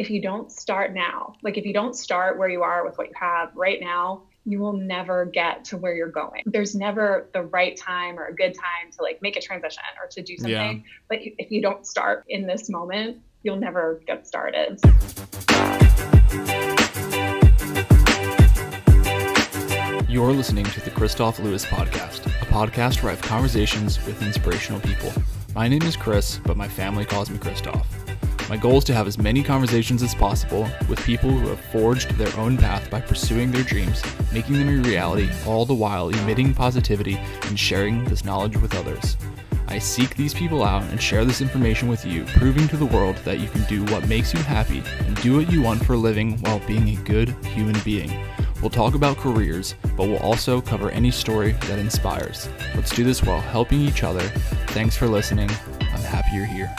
if you don't start now, like if you don't start where you are with what you have right now, you will never get to where you're going. There's never the right time or a good time to like make a transition or to do something. Yeah. But if you don't start in this moment, you'll never get started. You're listening to the Kristof Lewis Podcast, a podcast where I have conversations with inspirational people. My name is Chris, but my family calls me Kristof. My goal is to have as many conversations as possible with people who have forged their own path by pursuing their dreams, making them a reality, all the while emitting positivity and sharing this knowledge with others. I seek these people out and share this information with you, proving to the world that you can do what makes you happy and do what you want for a living while being a good human being. We'll talk about careers, but we'll also cover any story that inspires. Let's do this while helping each other. Thanks for listening. I'm happy you're here.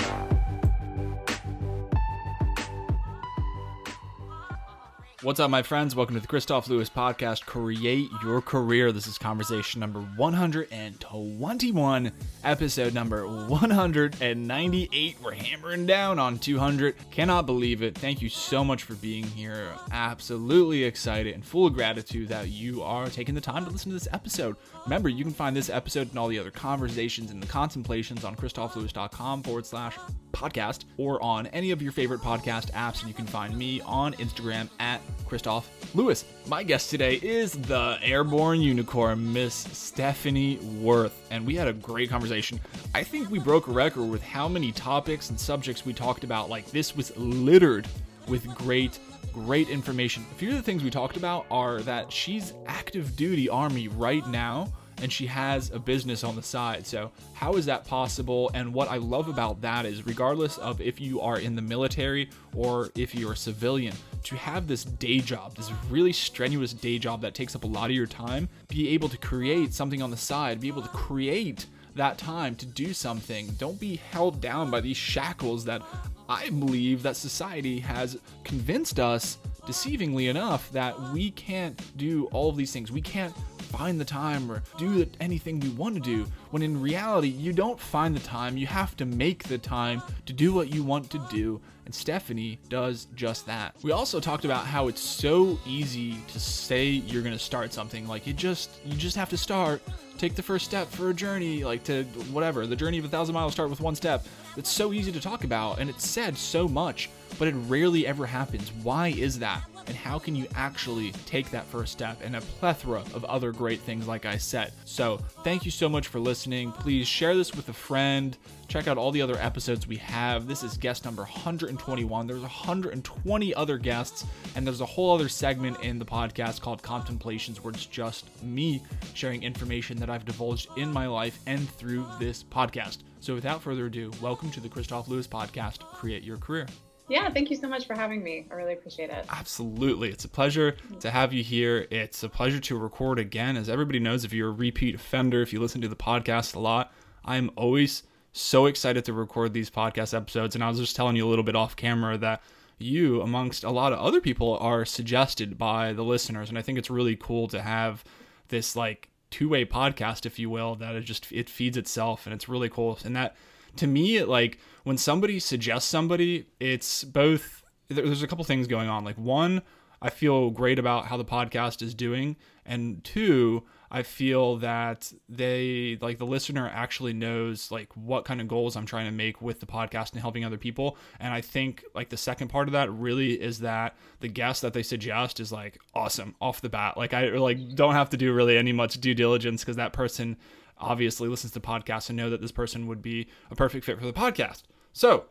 What's up, my friends? Welcome to the Kristof Lewis podcast, Create Your Career. This is conversation number 121, episode number 198. We're hammering down on 200. Cannot believe it. Thank you so much for being here. Absolutely excited and full of gratitude that you are taking the time to listen to this episode. Remember, you can find this episode and all the other conversations and the contemplations on kristoflewis.com forward slash podcast or on any of your favorite podcast apps. And you can find me on Instagram at Kristof Lewis. My guest today is the airborne unicorn, Miss Stephanie Worth, and we had a great conversation. I think we broke a record with how many topics and subjects we talked about. Like, this was littered with great great information. A few of the things we talked about are that she's active duty army right now and she has a business on the side. So, how is that possible? And what I love about that is, regardless of if you are in the military or if you're a civilian, to have this day job, this really strenuous day job that takes up a lot of your time, be able to create something on the side, be able to create that time to do something. Don't be held down by these shackles that I believe that society has convinced us deceivingly enough that we can't do all of these things. We can't find the time or do anything we want to do. When in reality, you don't find the time, you have to make the time to do what you want to do. And Stephanie does just that. We also talked about how it's so easy to say you're going to start something. Like you just you just have to start, take the first step for a journey, like to whatever. The journey of a thousand miles start with one step. It's so easy to talk about and it's said so much, but it rarely ever happens. Why is that? and how can you actually take that first step and a plethora of other great things like I said. So, thank you so much for listening. Please share this with a friend. Check out all the other episodes we have. This is guest number 121. There's 120 other guests, and there's a whole other segment in the podcast called Contemplations where it's just me sharing information that I've divulged in my life and through this podcast. So, without further ado, welcome to the Kristof Lewis podcast, Create Your Career. Yeah, thank you so much for having me. I really appreciate it. Absolutely. It's a pleasure to have you here. It's a pleasure to record again. As everybody knows, if you're a repeat offender, if you listen to the podcast a lot, I'm always so excited to record these podcast episodes. And I was just telling you a little bit off camera that you, amongst a lot of other people, are suggested by the listeners. And I think it's really cool to have this like two-way podcast, if you will, that it just it feeds itself and it's really cool. And that to me, like when somebody suggests somebody, it's both. There's a couple things going on. Like one, I feel great about how the podcast is doing, and two, I feel that they like the listener actually knows like what kind of goals I'm trying to make with the podcast and helping other people. And I think like the second part of that really is that the guest that they suggest is like awesome off the bat. Like I like don't have to do really any much due diligence because that person obviously listens to podcasts and know that this person would be a perfect fit for the podcast. So,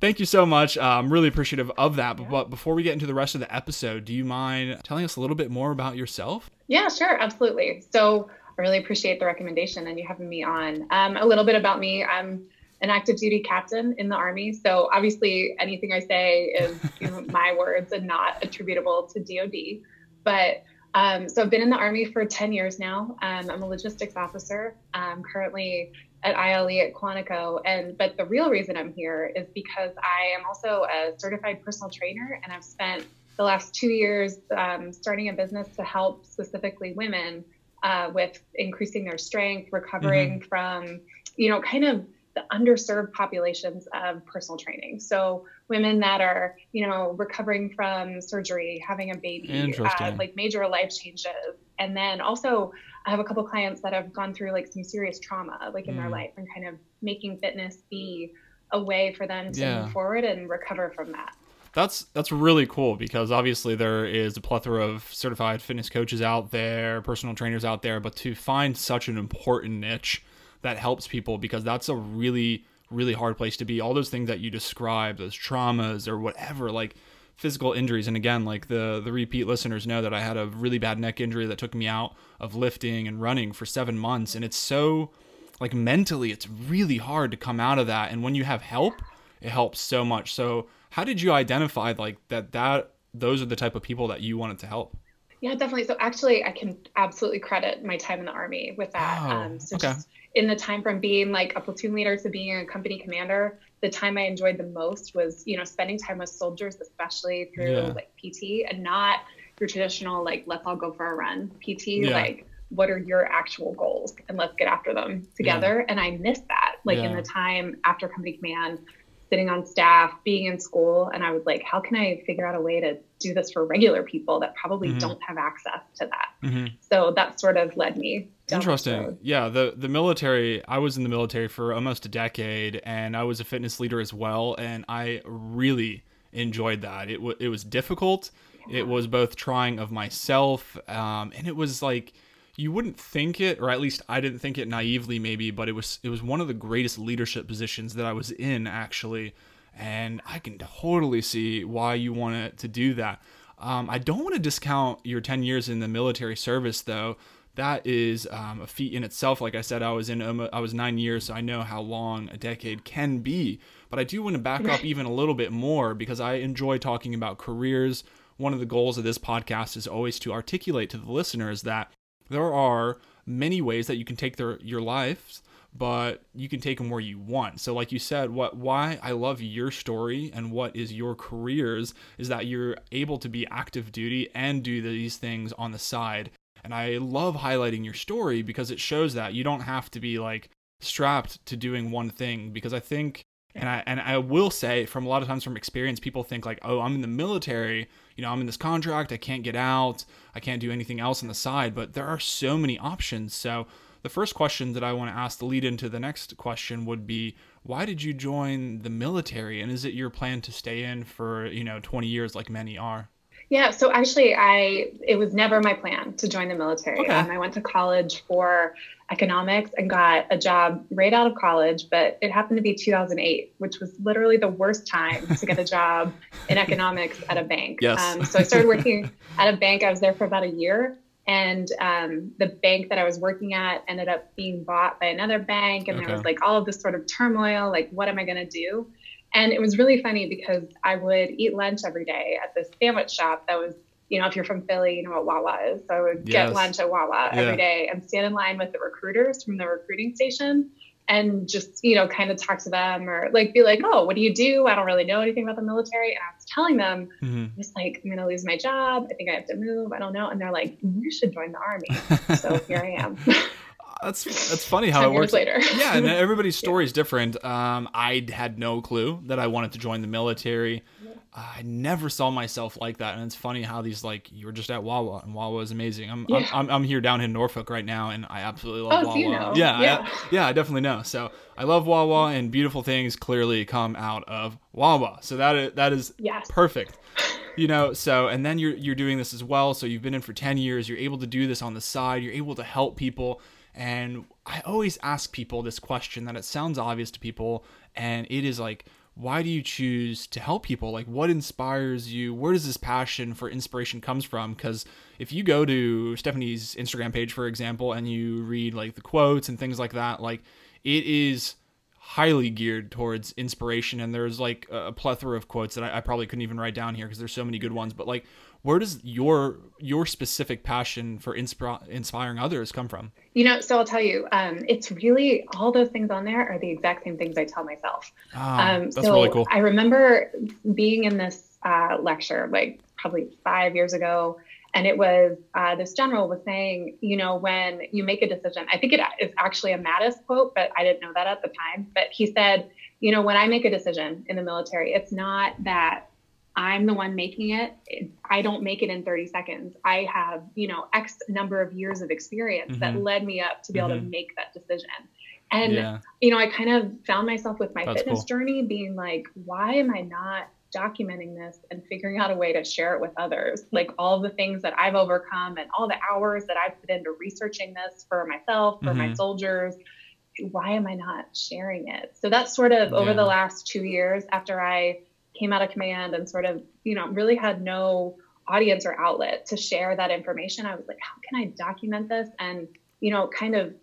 thank you so much. Uh, I'm really appreciative of that. But, but before we get into the rest of the episode, do you mind telling us a little bit more about yourself? Yeah, sure. Absolutely. So, I really appreciate the recommendation and you having me on. Um, a little bit about me. I'm an active duty captain in the Army. So, obviously, anything I say is you know, my words and not attributable to DoD. But um, so I've been in the Army for 10 years now. Um, I'm a logistics officer. I'm currently at ILE at Quantico. And but the real reason I'm here is because I am also a certified personal trainer, and I've spent the last two years um, starting a business to help specifically women uh, with increasing their strength, recovering mm-hmm. from, you know, kind of the underserved populations of personal training. So women that are, you know, recovering from surgery, having a baby, uh, like major life changes. And then also I have a couple clients that have gone through like some serious trauma like in mm. their life and kind of making fitness be a way for them to yeah. move forward and recover from that. That's that's really cool because obviously there is a plethora of certified fitness coaches out there, personal trainers out there, but to find such an important niche that helps people because that's a really really hard place to be. All those things that you describe, those traumas or whatever, like physical injuries. And again, like the the repeat listeners know that I had a really bad neck injury that took me out of lifting and running for 7 months and it's so like mentally it's really hard to come out of that and when you have help, it helps so much. So, how did you identify like that that those are the type of people that you wanted to help? Yeah, definitely. So actually, I can absolutely credit my time in the army with that. Oh, um, so okay. just in the time from being like a platoon leader to being a company commander, the time I enjoyed the most was, you know, spending time with soldiers, especially through yeah. like PT and not your traditional like let's all go for a run PT. Yeah. Like, what are your actual goals and let's get after them together. Yeah. And I miss that, like in the time after company command sitting on staff, being in school, and I was like, how can I figure out a way to do this for regular people that probably mm-hmm. don't have access to that? Mm-hmm. So that sort of led me. Interesting. Yeah, the the military. I was in the military for almost a decade, and I was a fitness leader as well, and I really enjoyed that. It was it was difficult. Yeah. It was both trying of myself, um, and it was like you wouldn't think it, or at least I didn't think it naively, maybe, but it was it was one of the greatest leadership positions that I was in actually, and I can totally see why you want to do that. Um, I don't want to discount your 10 years in the military service though. That is um, a feat in itself. Like I said, I was in um, I was nine years, so I know how long a decade can be. But I do want to back up even a little bit more because I enjoy talking about careers. One of the goals of this podcast is always to articulate to the listeners that there are many ways that you can take their your lives but you can take them where you want. So like you said, what why I love your story and what is your careers is that you're able to be active duty and do these things on the side. And I love highlighting your story because it shows that you don't have to be like strapped to doing one thing because I think and I and I will say from a lot of times from experience people think like, "Oh, I'm in the military, you know, I'm in this contract, I can't get out, I can't do anything else on the side, but there are so many options. So, the first question that I want to ask to lead into the next question would be why did you join the military and is it your plan to stay in for, you know, 20 years like many are? Yeah, so actually, I it was never my plan to join the military. Okay. Um, I went to college for economics and got a job right out of college, but it happened to be 2008, which was literally the worst time to get a job in economics at a bank. Yes. Um, so I started working at a bank. I was there for about a year, and um, the bank that I was working at ended up being bought by another bank, and okay. there was like all of this sort of turmoil. Like, what am I going to do? And it was really funny because I would eat lunch every day at this sandwich shop that was, you know, if you're from Philly, you know what Wawa is. So I would yes. get lunch at Wawa yeah. every day and stand in line with the recruiters from the recruiting station and just, you know, kind of talk to them or like be like, oh, what do you do? I don't really know anything about the military. And I was telling them, mm-hmm. just like, I'm going to lose my job. I think I have to move. I don't know. And they're like, you should join the army. so here I am. that's that's funny how it works. Later. yeah, and everybody's story yeah. is different. Um, I had no clue that I wanted to join the military. I never saw myself like that, and it's funny how these like you were just at Wawa, and Wawa is amazing. I'm yeah. I'm, I'm, I'm, here down in Norfolk right now, and I absolutely love oh, Wawa. So you know. Yeah, yeah. I, yeah, I definitely know. So I love Wawa, and beautiful things clearly come out of Wawa. So that is, that is yes. perfect. You know, so and then you're you're doing this as well. So you've been in for ten years. You're able to do this on the side. You're able to help people and I always ask people this question that it sounds obvious to people, and it is like, why do you choose to help people? Like, what inspires you? Where does this passion for inspiration comes from? Because if you go to Stephanie's Instagram page, for example, and you read like the quotes and things like that, like it is highly geared towards inspiration. And there's like a plethora of quotes that I, I probably couldn't even write down here because there's so many good ones. But like, where does your your specific passion for insp- inspiring others come from you know so i'll tell you um, it's really all those things on there are the exact same things i tell myself oh, um, that's so really cool i remember being in this uh, lecture like probably five years ago and it was uh, this general was saying, you know, when you make a decision, I think it is actually a Mattis quote, but I didn't know that at the time. But he said, you know, when I make a decision in the military, it's not that I'm the one making it. I don't make it in 30 seconds. I have, you know, X number of years of experience mm-hmm. that led me up to be mm-hmm. able to mm-hmm. make that decision. And, yeah. you know, I kind of found myself with my That's fitness cool. journey being like, why am I not documenting this and figuring out a way to share it with others. Like all the things that I've overcome and all the hours that I've put into researching this for myself, for mm-hmm. my soldiers. Why am I not sharing it? So that's sort of yeah. over the last two years after I came out of command and sort of, you know, really had no audience or outlet to share that information. I was like, how can I document this and, you know, kind of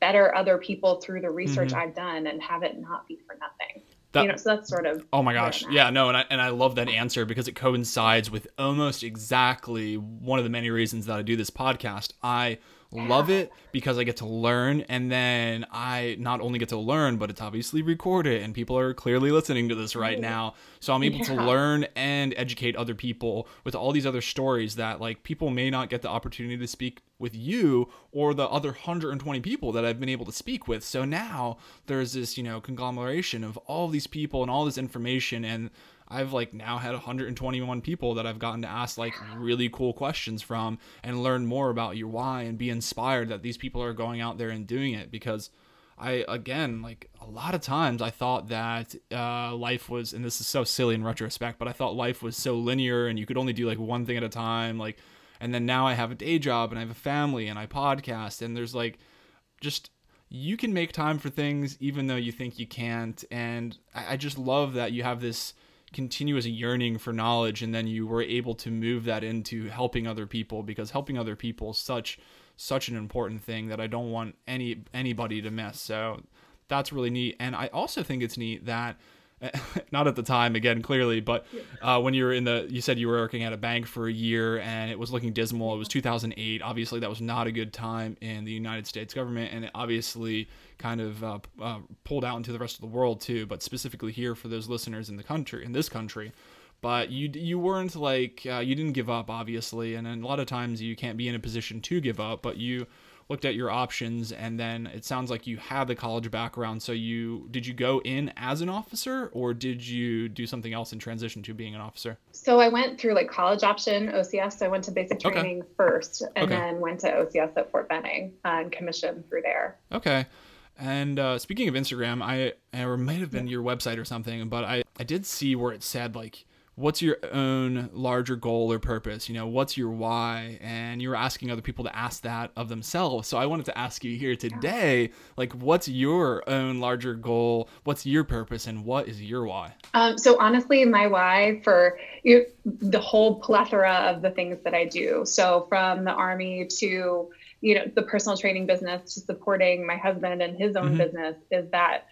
better other people through the research mm-hmm. I've done and have it not be for nothing? That, you know, so that's sort of. Oh my gosh, yeah, no, and I and I love that answer because it coincides with almost exactly one of the many reasons that I do this podcast. I love it because I get to learn, and then I not only get to learn, but it's obviously recorded, and people are clearly listening to this right now. So I'm able yeah. to learn and educate other people with all these other stories that like people may not get the opportunity to speak with you or the other 120 people that I've been able to speak with. So now there's this, you know, conglomeration of all these people and all this information and I've like now had 121 people that I've gotten to ask like really cool questions from and learn more about your why and be inspired that these people are going out there and doing it. Because I again like a lot of times I thought that uh, life was and this is so silly in retrospect but I thought life was so linear and you could only do like one thing at a time like and then now I have a day job and I have a family and I podcast and there's like just you can make time for things even though you think you can't. And I, I just love that you have this continuous yearning for knowledge and then you were able to move that into helping other people because helping other people is such such an important thing that I don't want any anybody to miss. So that's really neat and I also think it's neat that not at the time again clearly but uh, when you were in the you said you were working at a bank for a year and it was looking dismal. It was 2008 obviously that was not a good time in the united states government and it obviously kind of uh, uh, pulled out into the rest of the world too but specifically here for those listeners in the country in this country. But you you weren't like uh, you didn't give up obviously and a lot of times you can't be in a position to give up but you looked at your options and then it sounds like you had the college background. So you did you go in as an officer or did you do something else in transition to being an officer? So i went through like college option ocs so i went to basic training okay. first and okay. then went to ocs at fort benning uh, and commissioned through there. Okay. And uh, speaking of instagram i or it might have been your website or something but i i did see where it said like what's your own larger goal or purpose? You know what's your why? And you're asking other people to ask that of themselves. So i wanted to ask you here today like what's your own larger goal? What's your purpose? And what is your why? Um, so honestly my why for you, the whole plethora of the things that i do. So from the army to you know the personal training business to supporting my husband and his own mm-hmm. business is that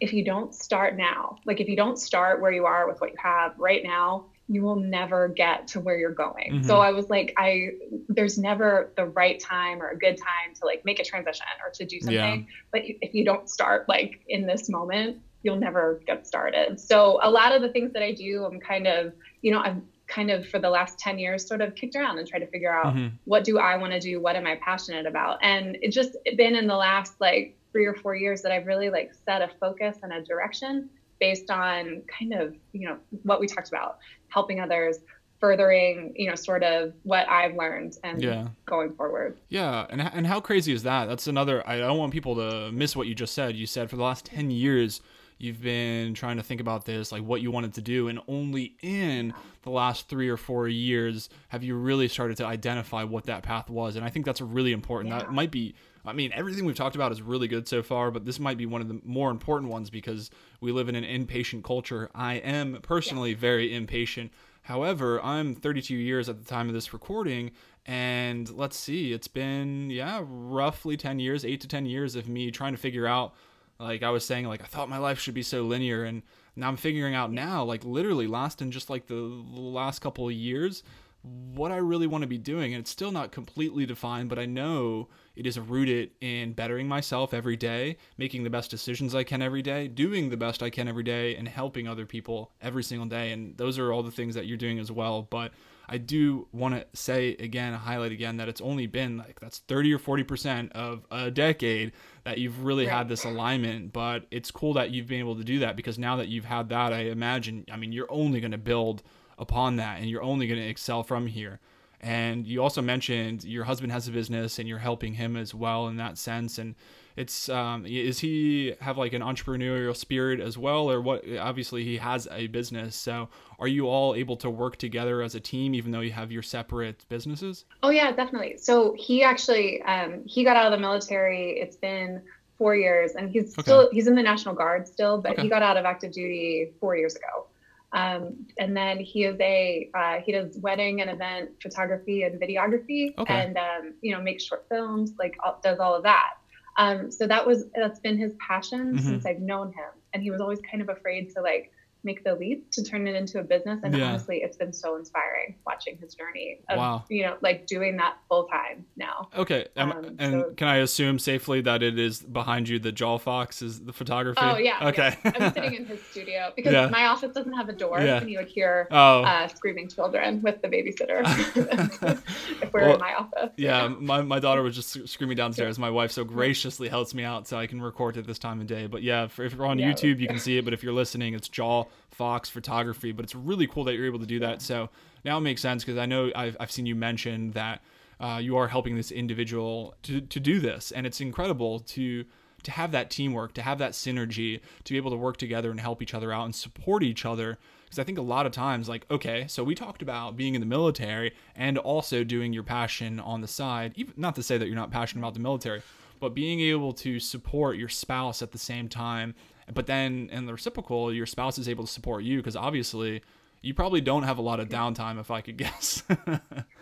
if you don't start now, like if you don't start where you are with what you have right now, you will never get to where you're going. Mm-hmm. So I was like, I there's never the right time or a good time to like make a transition or to do something. Yeah. But if you don't start like in this moment, you'll never get started. So a lot of the things that I do, I'm kind of, you know, I've kind of for the last 10 years sort of kicked around and tried to figure out mm-hmm. what do I want to do? What am I passionate about? And it just been in the last like three or four years that I've really like set a focus and a direction based on kind of, you know, what we talked about, helping others, furthering, you know, sort of what I've learned and yeah. going forward. Yeah. And, and how crazy is that? That's another, I don't want people to miss what you just said. You said for the last 10 years, you've been trying to think about this, like what you wanted to do, and only in the last three or four years have you really started to identify what that path was. And I think that's really important. Yeah. That might be I mean, everything we've talked about is really good so far, but this might be one of the more important ones because we live in an impatient culture. I am personally yeah. very impatient. However, I'm 32 years at the time of this recording, and let's see, it's been, yeah, roughly 10 years, 8 to 10 years of me trying to figure out, like I was saying, like I thought my life should be so linear, and now I'm figuring out now, like literally last in just like the last couple of years, what I really want to be doing. And it's still not completely defined, but I know it is rooted in bettering myself every day, making the best decisions I can every day, doing the best I can every day, and helping other people every single day. And those are all the things that you're doing as well. But I do want to say again, highlight again that it's only been like that's 30 or 40% of a decade that you've really right. had this alignment. But it's cool that you've been able to do that because now that you've had that, I imagine, I mean, you're only going to build upon that and you're only going to excel from here. And you also mentioned your husband has a business and you're helping him as well in that sense. And it's um, is he have like an entrepreneurial spirit as well, or what? Obviously, he has a business. So, are you all able to work together as a team, even though you have your separate businesses? Oh yeah, definitely. So he actually um, he got out of the military. It's been four years, and he's okay. still he's in the National Guard still, but okay. he got out of active duty four years ago. Um, and then he is a uh, he does wedding and event photography and videography, okay. and um, you know makes short films, like all, does all of that. Um, so that was that's been his passion mm-hmm. since I've known him, and he was always kind of afraid to like make the leap to turn it into a business. And yeah. honestly, it's been so inspiring watching his journey of, wow. you know, like doing that full time now. Okay. Um, and so, can I assume safely that it is behind you, the Jaw Fox is the photography? Oh, yeah. Okay. Yeah. I'm sitting in his studio because yeah. my office doesn't have a door yeah. and you would hear oh. uh, screaming children with the babysitter if we're well, in my office. Yeah. My, my daughter was just screaming downstairs. My wife so graciously helps me out so I can record at this time of day. But yeah, if, if you're on YouTube, you can see it. But if you're listening, it's Jaw Fox photography, but it's really cool that you're able to do that. So now it makes sense because I know I've, I've seen you mention that uh, you are helping this individual to, to do this, and it's incredible to to have that teamwork, to have that synergy, to be able to work together and help each other out and support each other. Because I think a lot of times, like, okay, so we talked about being in the military and also doing your passion on the side. Even not to say that you're not passionate about the military, but being able to support your spouse at the same time but then in the reciprocal, your spouse is able to support you because obviously you probably don't have a lot of downtime if I could guess.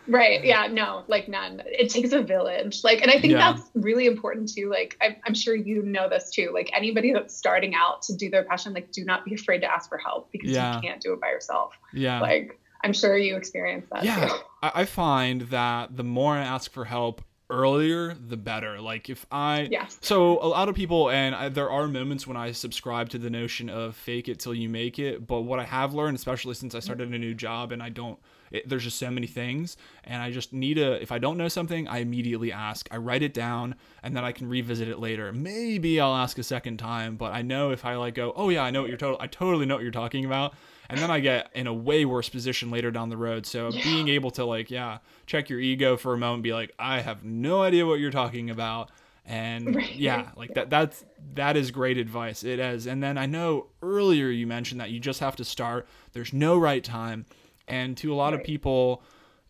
right. Yeah. No, like none. It takes a village. Like, and I think yeah. that's really important too. Like, I'm, I'm sure you know this too. Like, anybody that's starting out to do their passion, like, do not be afraid to ask for help because yeah. you can't do it by yourself. Yeah. Like, I'm sure you experience that. Yeah. I find that the more I ask for help, earlier the better. Like if i yes. so a lot of people and I, there are moments when i subscribe to the notion of fake it till you make it but what i have learned especially since i mm-hmm. started a new job and i don't it, there's just so many things and i just need a if i don't know something i immediately ask. I write it down and then i can revisit it later. Maybe i'll ask a second time but i know if i like go oh yeah i know what you're total i totally know what you're talking about and then I get in a way worse position later down the road. So yeah. being able to like, yeah, check your ego for a moment, be like, I have no idea what you're talking about, and right. yeah, like that that's that is great advice. It is. And then I know earlier you mentioned that you just have to start. There's no right time, and to a lot right. of people,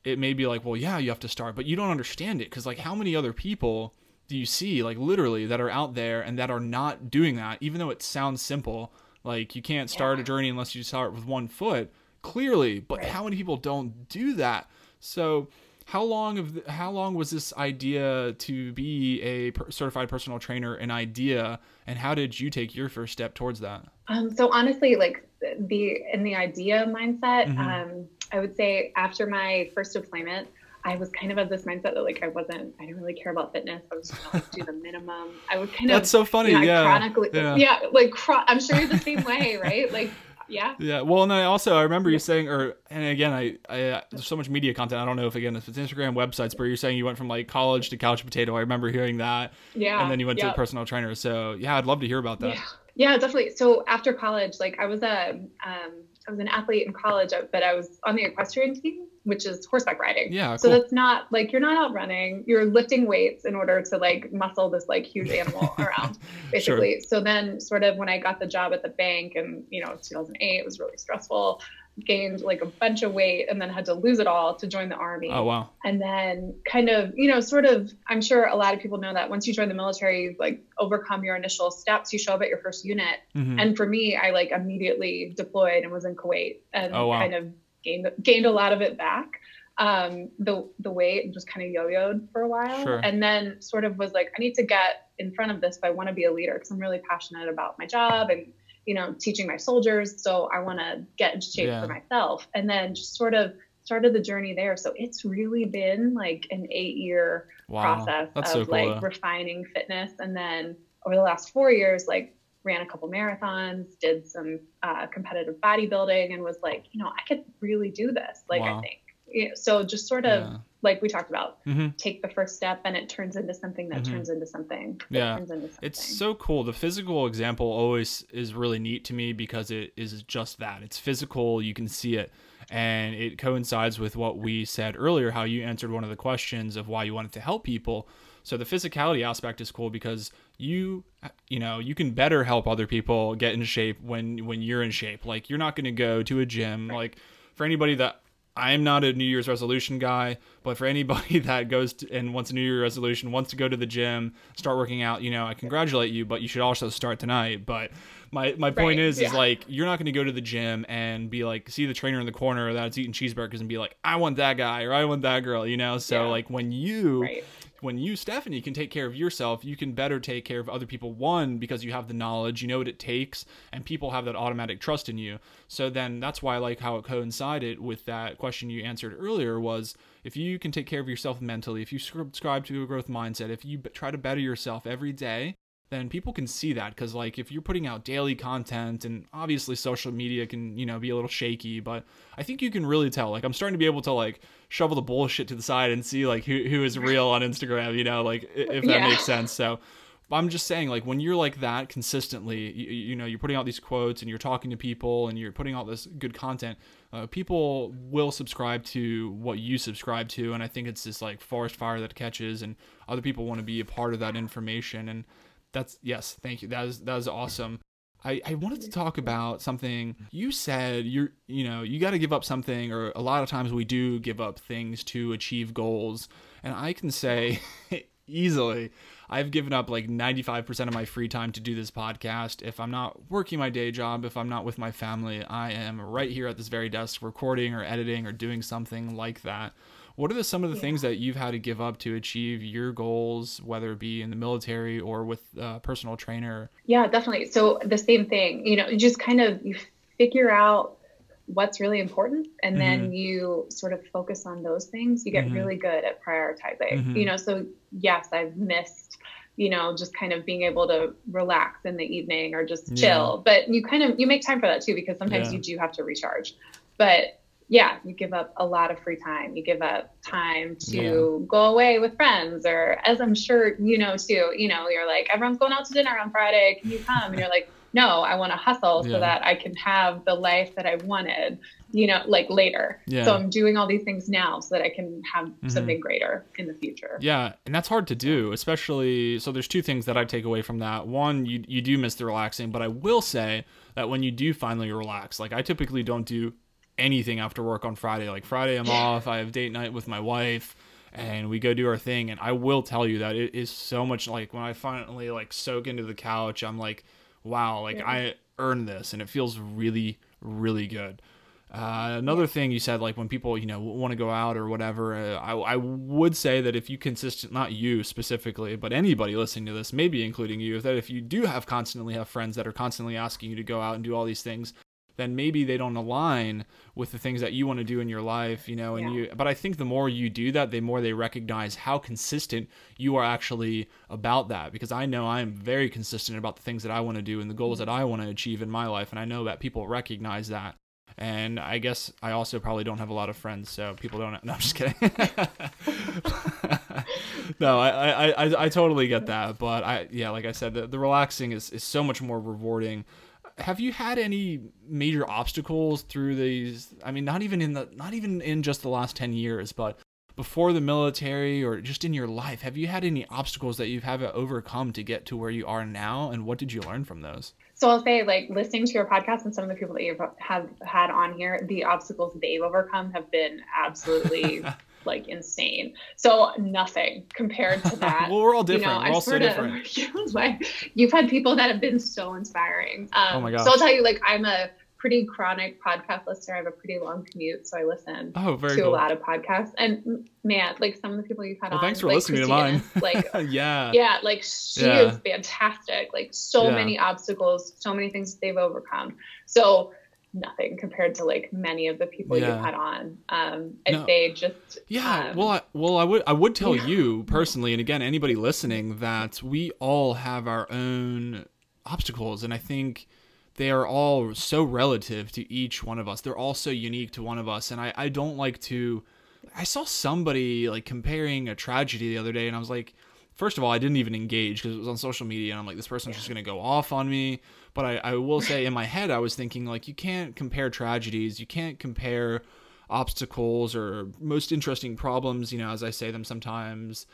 it may be like, well, yeah, you have to start, but you don't understand it because like how many other people do you see like literally that are out there and that are not doing that even though it sounds simple like you can't start yeah. a journey unless you start with one foot, clearly. But right. how many people don't do that? So how long of the, how long was this idea to be a per- certified personal trainer an idea, and how did you take your first step towards that? Um, so honestly, like the in the idea mindset, mm-hmm. um, I would say after my first deployment. I was kind of of this mindset that like I wasn't, I didn't really care about fitness. I was just gonna like, do the minimum. I was kind of that's so funny. You know, yeah, chronically, yeah. yeah, like chro- I'm sure you're the same way, right? Like, yeah. Yeah. Well, and I also I remember you saying, or and again, I, I uh, there's so much media content. I don't know if again if it's Instagram websites, but you're saying you went from like college to couch potato. I remember hearing that. Yeah. And then you went yep. to a personal trainer. So yeah, I'd love to hear about that. Yeah. Yeah, definitely. So after college, like I was a um, I was an athlete in college, but I was on the equestrian team which is horseback riding. Yeah. Cool. So that's not like you're not out running. You're lifting weights in order to like muscle this like huge animal around, basically. Sure. So then, sort of when I got the job at the bank, and you know, 2008, it was really stressful. Gained like a bunch of weight, and then had to lose it all to join the army. Oh wow. And then kind of you know, sort of. I'm sure a lot of people know that once you join the military, you like overcome your initial steps. You show up at your first unit, mm-hmm. and for me, I like immediately deployed and was in Kuwait, and oh, wow. kind of gained gained a lot of it back. Um, the the weight just kind of yo-yoed for a while, sure. and then sort of was like, I need to get in front of this. But I want to be a leader because I'm really passionate about my job and you know teaching my soldiers. So I want to get in shape yeah. for myself. And then just sort of started the journey there. So it's really been like an eight year wow. process That's of so cool, like refining fitness. And then over the last four years, like ran a couple marathons, did some uh, competitive bodybuilding, and was like, you know, I could really do this. Like, wow. I think. You know, so just sort of yeah. like we talked about, mm-hmm. take the first step, and it turns into something that mm-hmm. turns into something. Yeah, into something. it's so cool. The physical example always is really neat to me because it is just that. It's physical. You can see it and it coincides with what we said earlier how you answered one of the questions of why you wanted to help people so the physicality aspect is cool because you you know you can better help other people get in shape when when you're in shape like you're not going to go to a gym like for anybody that I'm not a New Year's resolution guy, but for anybody that goes to, and wants a New Year's resolution, wants to go to the gym, start working out, you know, I congratulate you, but you should also start tonight. But my my point right, is yeah. is like you're not going to go to the gym and be like see the trainer in the corner that's eating cheeseburgers and be like I want that guy or I want that girl, you know? So yeah. like when you right when you stephanie can take care of yourself you can better take care of other people one because you have the knowledge you know what it takes and people have that automatic trust in you. So then that's why i like how it coincided with that question you answered earlier was if you can take care of yourself mentally if you subscribe to a growth mindset if you try to better yourself every day then people can see that because like if you're putting out daily content and obviously social media can you know be a little shaky but i think you can really tell like i'm starting to be able to like shovel the bullshit to the side and see like who, who is real on instagram you know like if that yeah. makes sense so i'm just saying like when you're like that consistently you, you, know you're putting out these quotes and you're talking to people and you're putting out this good content uh, people will subscribe to what you subscribe to and i think it's this like forest fire that catches and other people want to be a part of that information and that's yes, thank you. That is that is awesome. I, I wanted to talk about something. You said you're you know you got to give up something or a lot of times we do give up things to achieve goals. And i can say easily i've given up like 95% of my free time to do this podcast. If i'm not working my day job if i'm not with my family i am right here at this very desk recording or editing or doing something like that what are the, some of the yeah. things that you've had to give up to achieve your goals, whether it be in the military or with a personal trainer? Yeah, definitely. So the same thing, you know, just kind of you figure out what's really important and mm-hmm. then you sort of focus on those things. You get mm-hmm. really good at prioritizing. Mm-hmm. You know, so yes, I've missed you know just kind of being able to relax in the evening or just chill yeah. but you kind of you make time for that too because sometimes yeah. you do have to recharge but yeah, you give up a lot of free time. You give up time to yeah. go away with friends, or as I'm sure you know too, you know, you're like, everyone's going out to dinner on Friday. Can you come? And you're like, no, I want to hustle yeah. so that I can have the life that I wanted, you know, like later. Yeah. So I'm doing all these things now so that I can have mm-hmm. something greater in the future. Yeah. And that's hard to do, especially. So there's two things that I take away from that. One, you, you do miss the relaxing, but I will say that when you do finally relax, like I typically don't do anything after work on Friday. Like Friday, I'm off. I have date night with my wife, and we go do our thing. And I will tell you that it is so much like when I finally like soak into the couch, I'm like, wow, like yeah. I earned this, and it feels really, really good. Uh, another thing you said, like when people, you know, want to go out or whatever, uh, I, I would say that if you consistent, not you specifically, but anybody listening to this, maybe including you, that if you do have constantly have friends that are constantly asking you to go out and do all these things, then maybe they don't align with the things that you want to do in your life, you know, and yeah. you but I think the more you do that, the more they recognize how consistent you are actually about that because I know I'm very consistent about the things that I want to do and the goals that mm-hmm. I want to achieve in my life and I know that people recognize that. And I guess I also probably don't have a lot of friends, so people don't. No, I'm just kidding. no, I, I, I, I totally get that, but I, yeah, like I said, the, the relaxing is, is so much more rewarding have you had any major obstacles through these? I mean, not even in the not even in just the last ten years, but before the military or just in your life, have you had any obstacles that you've had to overcome to get to where you are now? And what did you learn from those? So I'll say, like listening to your podcast and some of the people that you have had on here, the obstacles they've overcome have been absolutely like insane. So nothing compared to that. well, we're all different. You know, we're all so different. you've had people that have been so inspiring. Um, oh my god! So I'll tell you, like I'm a pretty chronic podcast listener. I have a pretty long commute, so I listen oh, to cool. a lot of podcasts. And man, like some of the people you've had well, on, thanks for like listening Christina, to mine. Like, yeah, yeah, like she yeah. is fantastic. Like so yeah. many obstacles, so many things they've overcome. So nothing compared to like many of the people Yeah. you've had on. Um, and No. they just Yeah, um, well, I, well, I would, I would tell Yeah. you personally, and again, anybody listening, that we all have our own obstacles, and I think they are all so relative to each one of us. They're all so unique to one of us, and I, I don't like to. I saw somebody like comparing a tragedy the other day, and I was like, first of all, I didn't even engage because it was on social media, and I'm like, this person's just gonna go off on me. But I, I will say, in my head, I was thinking like, you can't compare tragedies, you can't compare obstacles or most interesting problems, you know, as I say them sometimes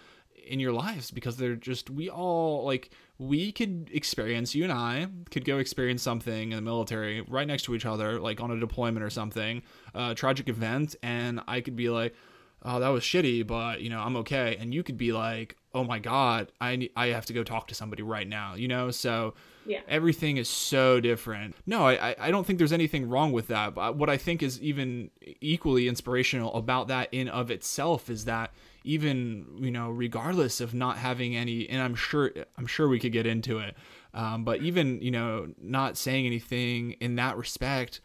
in your lives because they're just we all like we could experience you and I could go experience something in the military right next to each other like on a deployment or something a tragic event and I could be like oh that was shitty but you know I'm okay. And you could be like oh my god I I have to go talk to somebody right now you know? So Yeah. everything is so different. No I, I don't think there's anything wrong with that. But what I think is even equally inspirational about that in of itself is that even you know regardless of not having any and i'm sure i'm sure we could get into it um, but even you know not saying anything in that respect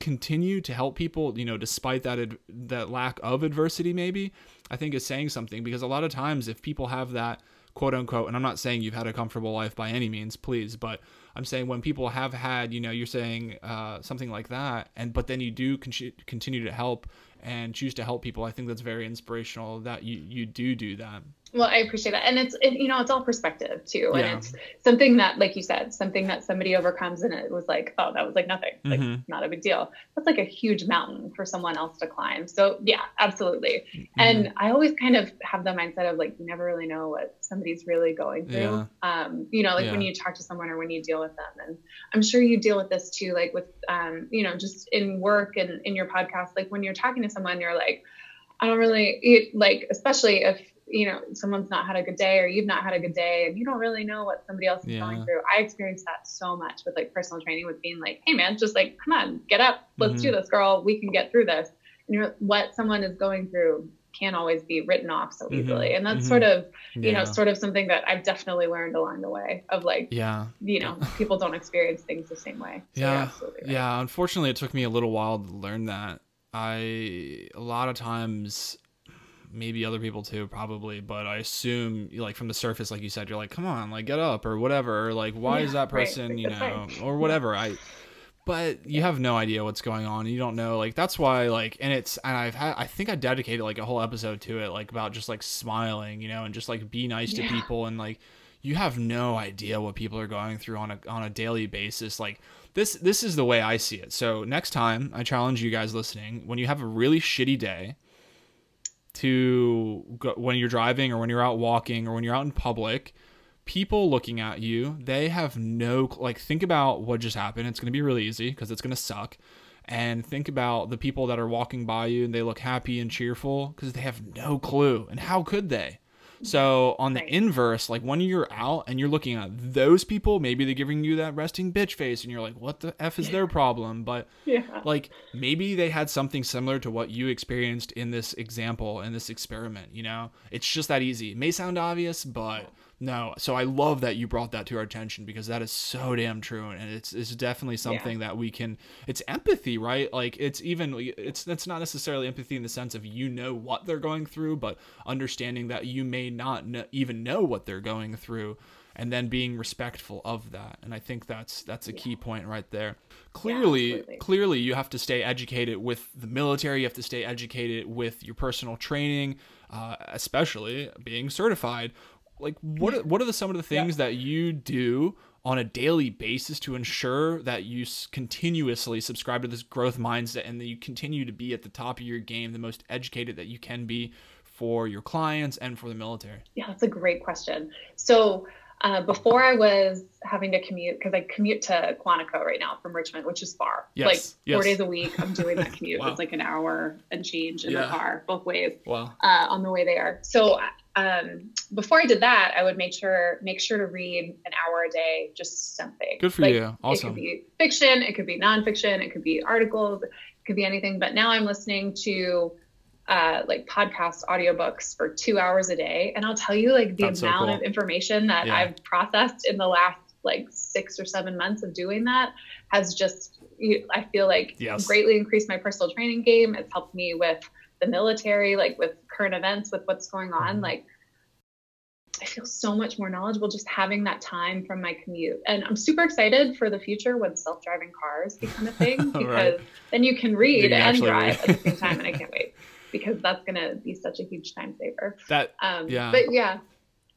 continue to help people you know despite that ad- that lack of adversity maybe i think is saying something because a lot of times if people have that quote unquote and i'm not saying you've had a comfortable life by any means please but i'm saying when people have had you know you're saying uh, something like that and but then you do con- continue to help and choose to help people i think that's very inspirational that you you do do that Well, I appreciate that. And it's, it, you know, it's all perspective too. And Yeah. it's something that, like you said, something that somebody overcomes and it was like, oh, that was like nothing, like Mhm. not a big deal. That's like a huge mountain for someone else to climb. So yeah, absolutely. Mm-hmm. And I always kind of have the mindset of like, you never really know what somebody's really going through. Um, you know, like when you talk to someone or when you deal with them. And I'm sure you deal with this too, like with, um, you know, just in work and in your podcast, like when you're talking to someone, you're like, I don't really it, like, especially if you know someone's not had a good day or you've not had a good day and you don't really know what somebody else is Yeah. going through. I experienced that so much with like personal training, with being like, "Hey, man, just like come on, get up, let's Mhm. do this, girl. We can get through this." And you're, what someone is going through can't always be written off so Mhm. easily, and that's Mhm. sort of you yeah. know sort of something that I've definitely learned along the way of like yeah. you know people don't experience things the same way. So yeah. right. yeah. Unfortunately it took me a little while to learn that. I a lot of times maybe other people too probably but i assume like from the surface like you said you're like come on like get up or whatever or like why is that person like, you know or whatever. I but you have no idea what's going on. You don't know like that's why like and it's and i've had i think i dedicated like a whole episode to it like about just like smiling you know and just like be nice to people and like you have no idea what people are going through on a on a daily basis. Like this this is the way i see it. So next time i challenge you guys listening when you have a really shitty day to go, when you're driving or when you're out walking or when you're out in public people looking at you they have no like think about what just happened. It's going to be really easy because it's going to suck. And think about the people that are walking by you and they look happy and cheerful because they have no clue. And how could they? So on the Right. inverse like when you're out and you're looking at those people maybe they're giving you that resting bitch face and you're like what the f is their problem? But yeah. like maybe they had something similar to what you experienced in this example in this experiment you know? It's just that easy. It may sound obvious but no so i love that you brought that to our attention because that is so damn true and it's it's definitely something that we can it's empathy right? Like it's even it's it's not necessarily empathy in the sense of you know what they're going through but understanding that you may not kn- even know what they're going through and then being respectful of that and i think that's that's a key point right there. Clearly absolutely. clearly you have to stay educated with the military you have to stay educated with your personal training uh, especially being certified like what are, what are the, some of the things that you do on a daily basis to ensure that you s- continuously subscribe to this growth mindset and that you continue to be at the top of your game the most educated that you can be for your clients and for the military Yeah, that's a great question. So uh, before I was having to commute, because I commute to Quantico right now from Richmond, which is far. Yes, Like yes. four days a week, I'm doing that commute. Wow. It's like an hour and change in Yeah. the car, both ways, wow uh, on the way there. So um, before I did that, I would make sure make sure to read an hour a day, just something. good for Like, you It could be fiction, it could be nonfiction, it could be articles, it could be anything. But now I'm listening to uh, like podcast audiobooks for two hours a day. And I'll tell you, like, the That's so amount cool. of information that Yeah. I've processed in the last like six or seven months of doing that has just, I feel like Yes. greatly increased my personal training game. It's helped me with the military, like with current events, with what's going on. Mhm. Like I feel so much more knowledgeable just having that time from my commute. And I'm super excited for the future when self-driving cars become a thing because Right. then you can read can and drive read. at the same time. And I can't wait because that's gonna be such a huge time saver. That Um, Yeah. But yeah,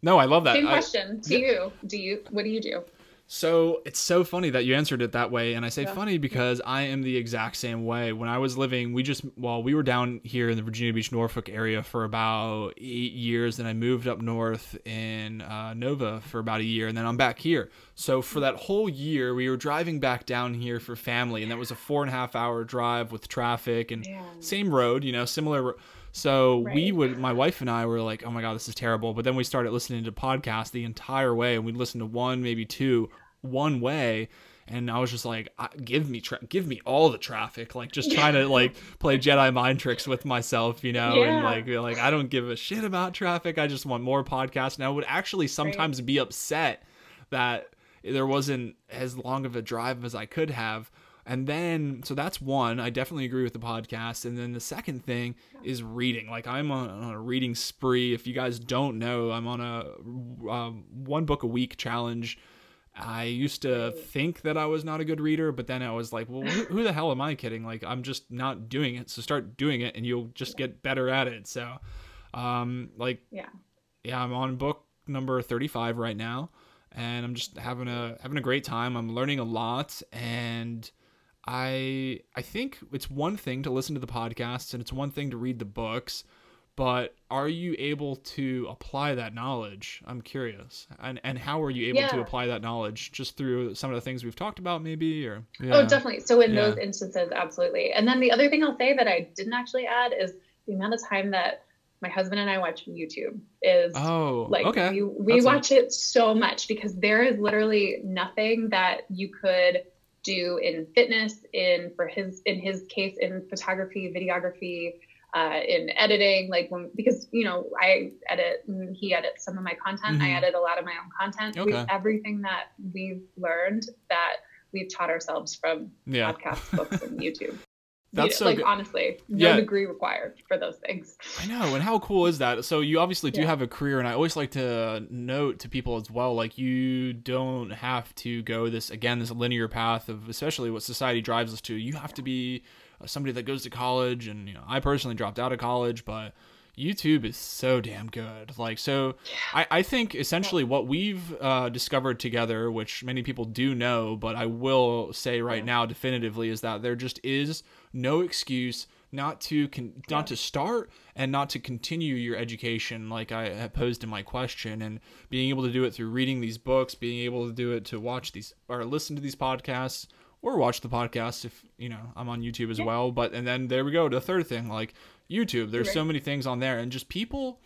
no, I love that. same I- question to you. Do you? What do you do? So it's so funny that you answered it that way. And I say Yeah. funny because I am the exact same way. When I was living, we just, well, we were down here in the Virginia Beach, Norfolk area for about eight years. Then I moved up north in uh, Nova for about a year. And then I'm back here. So for that whole year, we were driving back down here for family. And that was a four and a half hour drive with traffic and Man. same road, you know, similar. So we would, my wife and I were like, oh my God, this is terrible. But then we started listening to podcasts the entire way and we'd listen to one, maybe two, one way. And I was just like, give me, tra- give me all the traffic. Like just trying to like play Jedi mind tricks with myself, you know, and like, be like, I don't give a shit about traffic. I just want more podcasts. And I would actually sometimes be upset that there wasn't as long of a drive as I could have. And then, so that's one. I definitely agree with the podcast. And then the second thing is reading. Like I'm on, on a reading spree. If you guys don't know, I'm on a um, one book a week challenge. I used to think that I was not a good reader, but then I was like, well, who, who the hell am I kidding? Like I'm just not doing it. So start doing it, and you'll just get better at it. So, um, like Yeah. yeah, I'm on book number 35 right now, and I'm just having a having a great time. I'm learning a lot, and I I think it's one thing to listen to the podcasts, and it's one thing to read the books, but are you able to apply that knowledge? I'm curious, and and how are you able to apply that knowledge? Just through some of the things we've talked about, maybe, or Oh, definitely. So in Yeah. those instances, absolutely. And then the other thing I'll say that I didn't actually add is the amount of time that my husband and I watch YouTube is Oh, like okay. we, we That's watch it so much because there is literally nothing that you could do in fitness in for his in his case in photography videography uh, in editing like when because you know i edit he edits some of my content i Mhm. edit a lot of my own content we, Okay. everything that we've learned that we've taught ourselves from yeah. podcasts books and youtube That's so like good. honestly no Yeah. degree required for those things I know, and how cool is that? So you obviously do Yeah. have a career, and I always like to note to people as well, like you don't have to go this again, this linear path of especially what society drives us to. You have to be uh, somebody that goes to college, and you know, I personally dropped out of college, but YouTube is so damn good. Like, so I, I think essentially what we've uh, discovered together, which many people do know, but I will say right now definitively, is that there just is no excuse not to con- not to start and not to continue your education like I posed in my question. And being able to do it through reading these books, being able to do it to watch these or listen to these podcasts or watch the podcast if you know I'm on YouTube as Yeah. well. But and then there we go. The third thing, like YouTube, there's so many things on there, and just people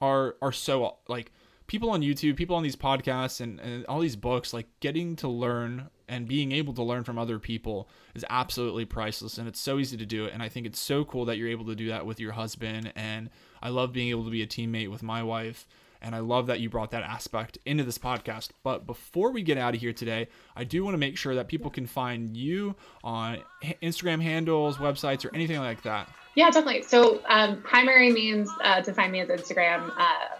are are so like people on YouTube, people on these podcasts, and, and all these books, like getting to learn and being able to learn from other people is absolutely priceless, and it's so easy to do it. And I think it's so cool that you're able to do that with your husband, and I love being able to be a teammate with my wife. And I love that you brought that aspect into this podcast. But before we get out of here today, I do want to make sure that people can find you on Instagram handles, websites, or anything like that. Yeah, definitely. So um, primary means uh, to find me is Instagram, uh,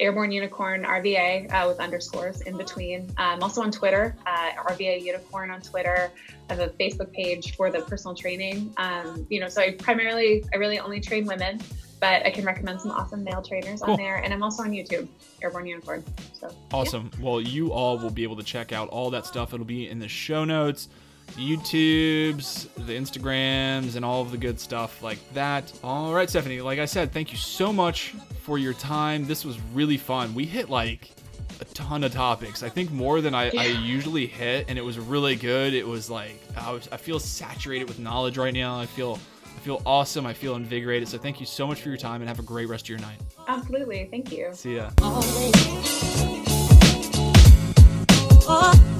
Airborne Unicorn RVA uh, with underscores in between. I'm also on Twitter, uh, RVA Unicorn on Twitter. I have a Facebook page for the personal training. Um, you know, so I primarily, I really only train women, but I can recommend some awesome male trainers Cool. on there. And I'm also on YouTube, Airborne Unicorn. So Awesome. Well, you all will be able to check out all that stuff. It'll be in the show notes, the YouTubes, the Instagrams, and all of the good stuff like that. All right, Stephanie, like I said, thank you so much for your time. This was really fun. We hit like a ton of topics. I think more than I, I usually hit, and it was really good. It was like I, was, I feel saturated with knowledge right now. I feel I feel awesome. I feel invigorated. So thank you so much for your time, and have a great rest of your night. absolutely. Thank you. See ya. Oh,